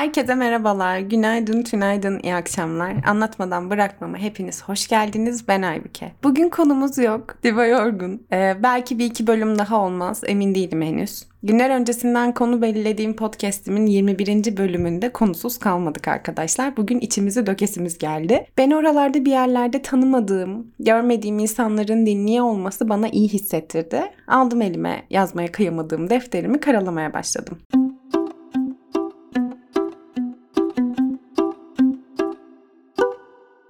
Herkese merhabalar, günaydın, tünaydın, iyi akşamlar. Anlatmadan bırakmama hepiniz hoş geldiniz. Ben Aybüke. Bugün konumuz yok. Diva yorgun. Ee, belki bir iki bölüm daha olmaz, emin değilim henüz. Günler öncesinden konu belirlediğim podcastimin 21. bölümünde konusuz kalmadık arkadaşlar. Bugün içimizi dökesimiz geldi. Ben oralarda bir yerlerde tanımadığım, görmediğim insanların dinliyor olması bana iyi hissettirdi. Aldım elime yazmaya kıyamadığım defterimi karalamaya başladım.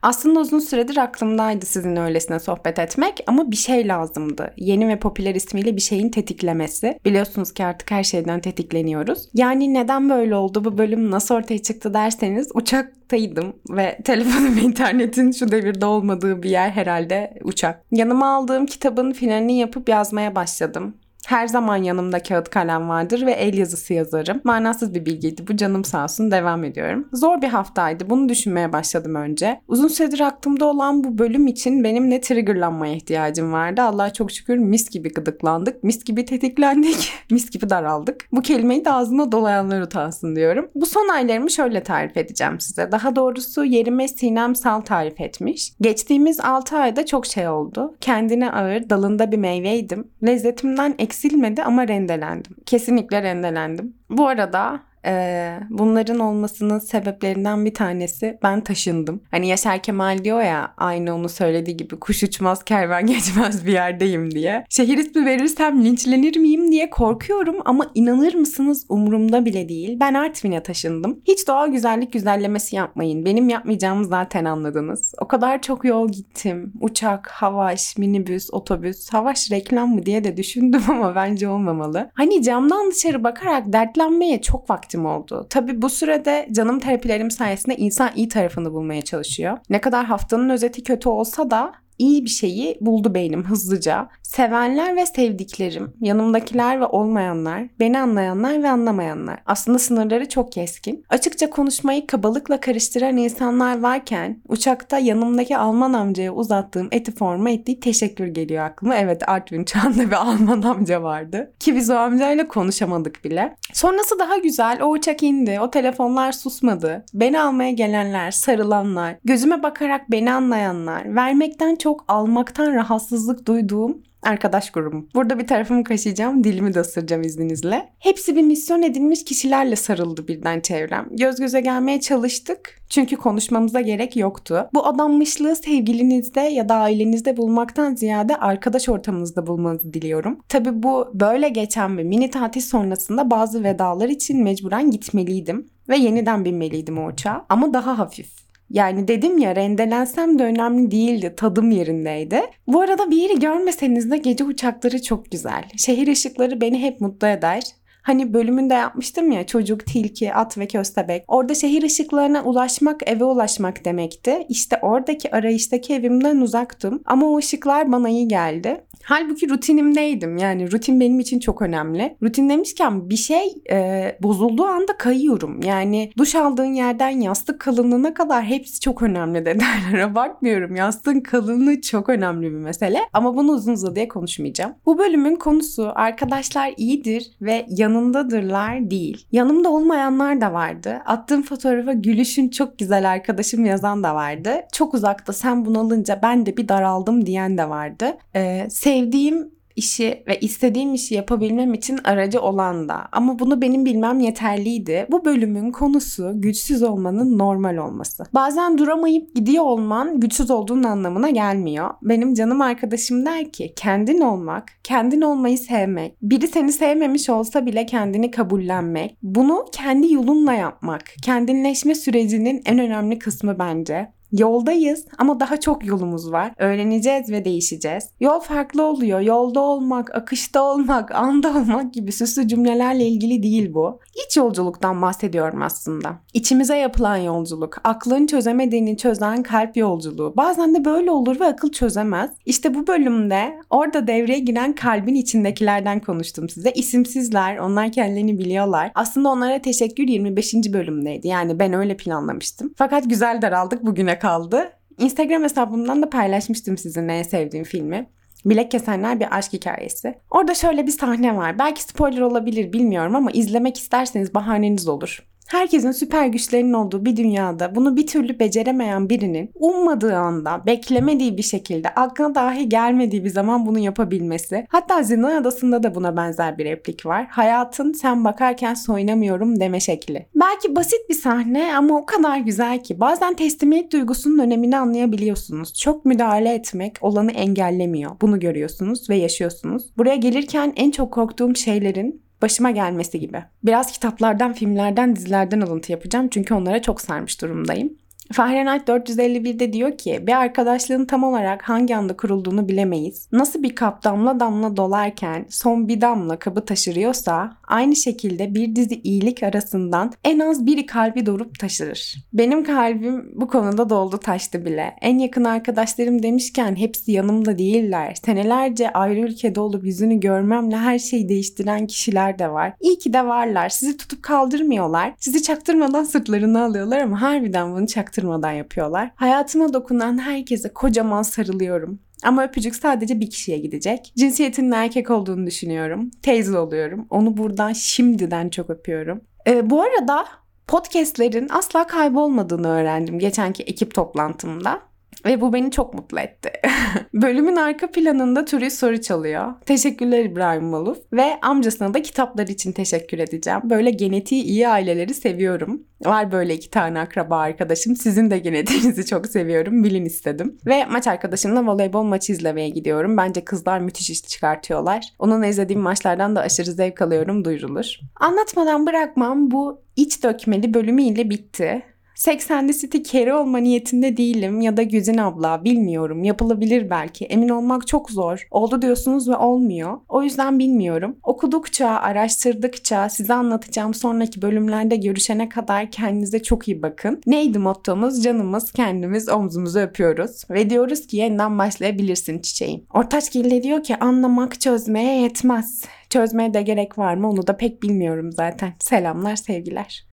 Aslında uzun süredir aklımdaydı sizin öylesine sohbet etmek ama bir şey lazımdı. Yeni ve popüler ismiyle bir şeyin tetiklemesi. Biliyorsunuz ki artık her şeyden tetikleniyoruz. Yani neden böyle oldu bu bölüm nasıl ortaya çıktı derseniz uçaktaydım ve telefonum internetin şu devirde olmadığı bir yer herhalde uçak. Yanıma aldığım kitabın finalini yapıp yazmaya başladım. Her zaman yanımda kağıt kalem vardır ve el yazısı yazarım. Manasız bir bilgiydi bu canım sağ olsun devam ediyorum. Zor bir haftaydı bunu düşünmeye başladım önce. Uzun süredir aklımda olan bu bölüm için benim ne triggerlanmaya ihtiyacım vardı. Allah'a çok şükür mis gibi gıdıklandık, mis gibi tetiklendik, mis gibi daraldık. Bu kelimeyi de ağzına dolayanlar utansın diyorum. Bu son aylarımı şöyle tarif edeceğim size. Daha doğrusu yerime Sinem Sal tarif etmiş. Geçtiğimiz 6 ayda çok şey oldu. Kendine ağır, dalında bir meyveydim. Lezzetimden eksik eksilmedi ama rendelendim. Kesinlikle rendelendim. Bu arada ee, bunların olmasının sebeplerinden bir tanesi ben taşındım. Hani Yaşar Kemal diyor ya aynı onu söylediği gibi kuş uçmaz kervan geçmez bir yerdeyim diye. Şehir ismi verirsem linçlenir miyim diye korkuyorum ama inanır mısınız umurumda bile değil. Ben Artvin'e taşındım. Hiç doğal güzellik güzellemesi yapmayın. Benim yapmayacağımı zaten anladınız. O kadar çok yol gittim. Uçak, havaş, minibüs, otobüs. Havaş reklam mı diye de düşündüm ama bence olmamalı. Hani camdan dışarı bakarak dertlenmeye çok vakit vaktim oldu. Tabi bu sürede canım terapilerim sayesinde insan iyi tarafını bulmaya çalışıyor. Ne kadar haftanın özeti kötü olsa da iyi bir şeyi buldu beynim hızlıca. Sevenler ve sevdiklerim, yanımdakiler ve olmayanlar, beni anlayanlar ve anlamayanlar. Aslında sınırları çok keskin. Açıkça konuşmayı kabalıkla karıştıran insanlar varken uçakta yanımdaki Alman amcaya uzattığım eti forma ettiği teşekkür geliyor aklıma. Evet Artvin Çağ'da bir Alman amca vardı. Ki biz o amcayla konuşamadık bile. Sonrası daha güzel. O uçak indi. O telefonlar susmadı. Beni almaya gelenler, sarılanlar, gözüme bakarak beni anlayanlar, vermekten çok almaktan rahatsızlık duyduğum arkadaş grubum. Burada bir tarafımı kaşıyacağım, dilimi de ısıracağım izninizle. Hepsi bir misyon edilmiş kişilerle sarıldı birden çevrem. Göz göze gelmeye çalıştık çünkü konuşmamıza gerek yoktu. Bu adanmışlığı sevgilinizde ya da ailenizde bulmaktan ziyade arkadaş ortamınızda bulmanızı diliyorum. Tabi bu böyle geçen bir mini tatil sonrasında bazı vedalar için mecburen gitmeliydim ve yeniden binmeliydim o uçağa ama daha hafif. Yani dedim ya rendelensem de önemli değildi. Tadım yerindeydi. Bu arada bir yeri görmeseniz de gece uçakları çok güzel. Şehir ışıkları beni hep mutlu eder. Hani bölümünde yapmıştım ya çocuk, tilki, at ve köstebek. Orada şehir ışıklarına ulaşmak eve ulaşmak demekti. İşte oradaki arayıştaki evimden uzaktım ama o ışıklar bana iyi geldi. Halbuki rutinimdeydim. Yani rutin benim için çok önemli. Rutin demişken bir şey e, bozulduğu anda kayıyorum. Yani duş aldığın yerden yastık kalınlığına kadar hepsi çok önemli detaylara bakmıyorum. Yastığın kalınlığı çok önemli bir mesele. Ama bunu uzun uzadıya konuşmayacağım. Bu bölümün konusu arkadaşlar iyidir ve yanındadırlar değil. Yanımda olmayanlar da vardı. Attığım fotoğrafa gülüşün çok güzel arkadaşım yazan da vardı. Çok uzakta sen bunu alınca ben de bir daraldım diyen de vardı. Ee, sevdiğim işi ve istediğim işi yapabilmem için aracı olan da. Ama bunu benim bilmem yeterliydi. Bu bölümün konusu güçsüz olmanın normal olması. Bazen duramayıp gidiyor olman güçsüz olduğun anlamına gelmiyor. Benim canım arkadaşım der ki kendin olmak, kendin olmayı sevmek, biri seni sevmemiş olsa bile kendini kabullenmek, bunu kendi yolunla yapmak, kendinleşme sürecinin en önemli kısmı bence. Yoldayız ama daha çok yolumuz var. Öğreneceğiz ve değişeceğiz. Yol farklı oluyor. Yolda olmak, akışta olmak, anda olmak gibi süslü cümlelerle ilgili değil bu. İç yolculuktan bahsediyorum aslında. İçimize yapılan yolculuk, aklın çözemediğini çözen kalp yolculuğu. Bazen de böyle olur ve akıl çözemez. İşte bu bölümde orada devreye giren kalbin içindekilerden konuştum size. İsimsizler, onlar kendilerini biliyorlar. Aslında onlara teşekkür 25. bölümdeydi. Yani ben öyle planlamıştım. Fakat güzel daraldık bugüne kaldı. Instagram hesabımdan da paylaşmıştım sizinle en sevdiğim filmi. Bilek Kesenler bir aşk hikayesi. Orada şöyle bir sahne var. Belki spoiler olabilir bilmiyorum ama izlemek isterseniz bahaneniz olur. Herkesin süper güçlerinin olduğu bir dünyada bunu bir türlü beceremeyen birinin ummadığı anda, beklemediği bir şekilde, aklına dahi gelmediği bir zaman bunu yapabilmesi. Hatta Zindan Adası'nda da buna benzer bir replik var. Hayatın sen bakarken soyunamıyorum deme şekli. Belki basit bir sahne ama o kadar güzel ki bazen teslimiyet duygusunun önemini anlayabiliyorsunuz. Çok müdahale etmek olanı engellemiyor. Bunu görüyorsunuz ve yaşıyorsunuz. Buraya gelirken en çok korktuğum şeylerin başıma gelmesi gibi. Biraz kitaplardan, filmlerden, dizilerden alıntı yapacağım çünkü onlara çok sarmış durumdayım. Fahrenheit 451'de diyor ki bir arkadaşlığın tam olarak hangi anda kurulduğunu bilemeyiz. Nasıl bir kap damla damla dolarken son bir damla kabı taşırıyorsa aynı şekilde bir dizi iyilik arasından en az biri kalbi doğurup taşırır. Benim kalbim bu konuda doldu taştı bile. En yakın arkadaşlarım demişken hepsi yanımda değiller. Senelerce ayrı ülkede olup yüzünü görmemle her şeyi değiştiren kişiler de var. İyi ki de varlar. Sizi tutup kaldırmıyorlar. Sizi çaktırmadan sırtlarını alıyorlar ama harbiden bunu çaktırmıyorlar çaktırmadan yapıyorlar. Hayatıma dokunan herkese kocaman sarılıyorum. Ama öpücük sadece bir kişiye gidecek. Cinsiyetinin erkek olduğunu düşünüyorum. Teyze oluyorum. Onu buradan şimdiden çok öpüyorum. Ee, bu arada podcastlerin asla kaybolmadığını öğrendim geçenki ekip toplantımda. Ve bu beni çok mutlu etti. Bölümün arka planında Turi soru çalıyor. Teşekkürler İbrahim Maluf. Ve amcasına da kitaplar için teşekkür edeceğim. Böyle genetiği iyi aileleri seviyorum. Var böyle iki tane akraba arkadaşım. Sizin de genetiğinizi çok seviyorum. Bilin istedim. Ve maç arkadaşımla voleybol maçı izlemeye gidiyorum. Bence kızlar müthiş iş çıkartıyorlar. Onunla izlediğim maçlardan da aşırı zevk alıyorum duyurulur. Anlatmadan bırakmam bu iç dökmeli bölümüyle bitti. 80'li City kere olma niyetinde değilim ya da Güzin abla bilmiyorum. Yapılabilir belki. Emin olmak çok zor. Oldu diyorsunuz ve olmuyor. O yüzden bilmiyorum. Okudukça, araştırdıkça size anlatacağım sonraki bölümlerde görüşene kadar kendinize çok iyi bakın. Neydi mottomuz? Canımız kendimiz omzumuzu öpüyoruz. Ve diyoruz ki yeniden başlayabilirsin çiçeğim. Ortaçgil diyor ki anlamak çözmeye yetmez. Çözmeye de gerek var mı onu da pek bilmiyorum zaten. Selamlar sevgiler.